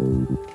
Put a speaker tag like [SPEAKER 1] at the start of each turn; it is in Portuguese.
[SPEAKER 1] Música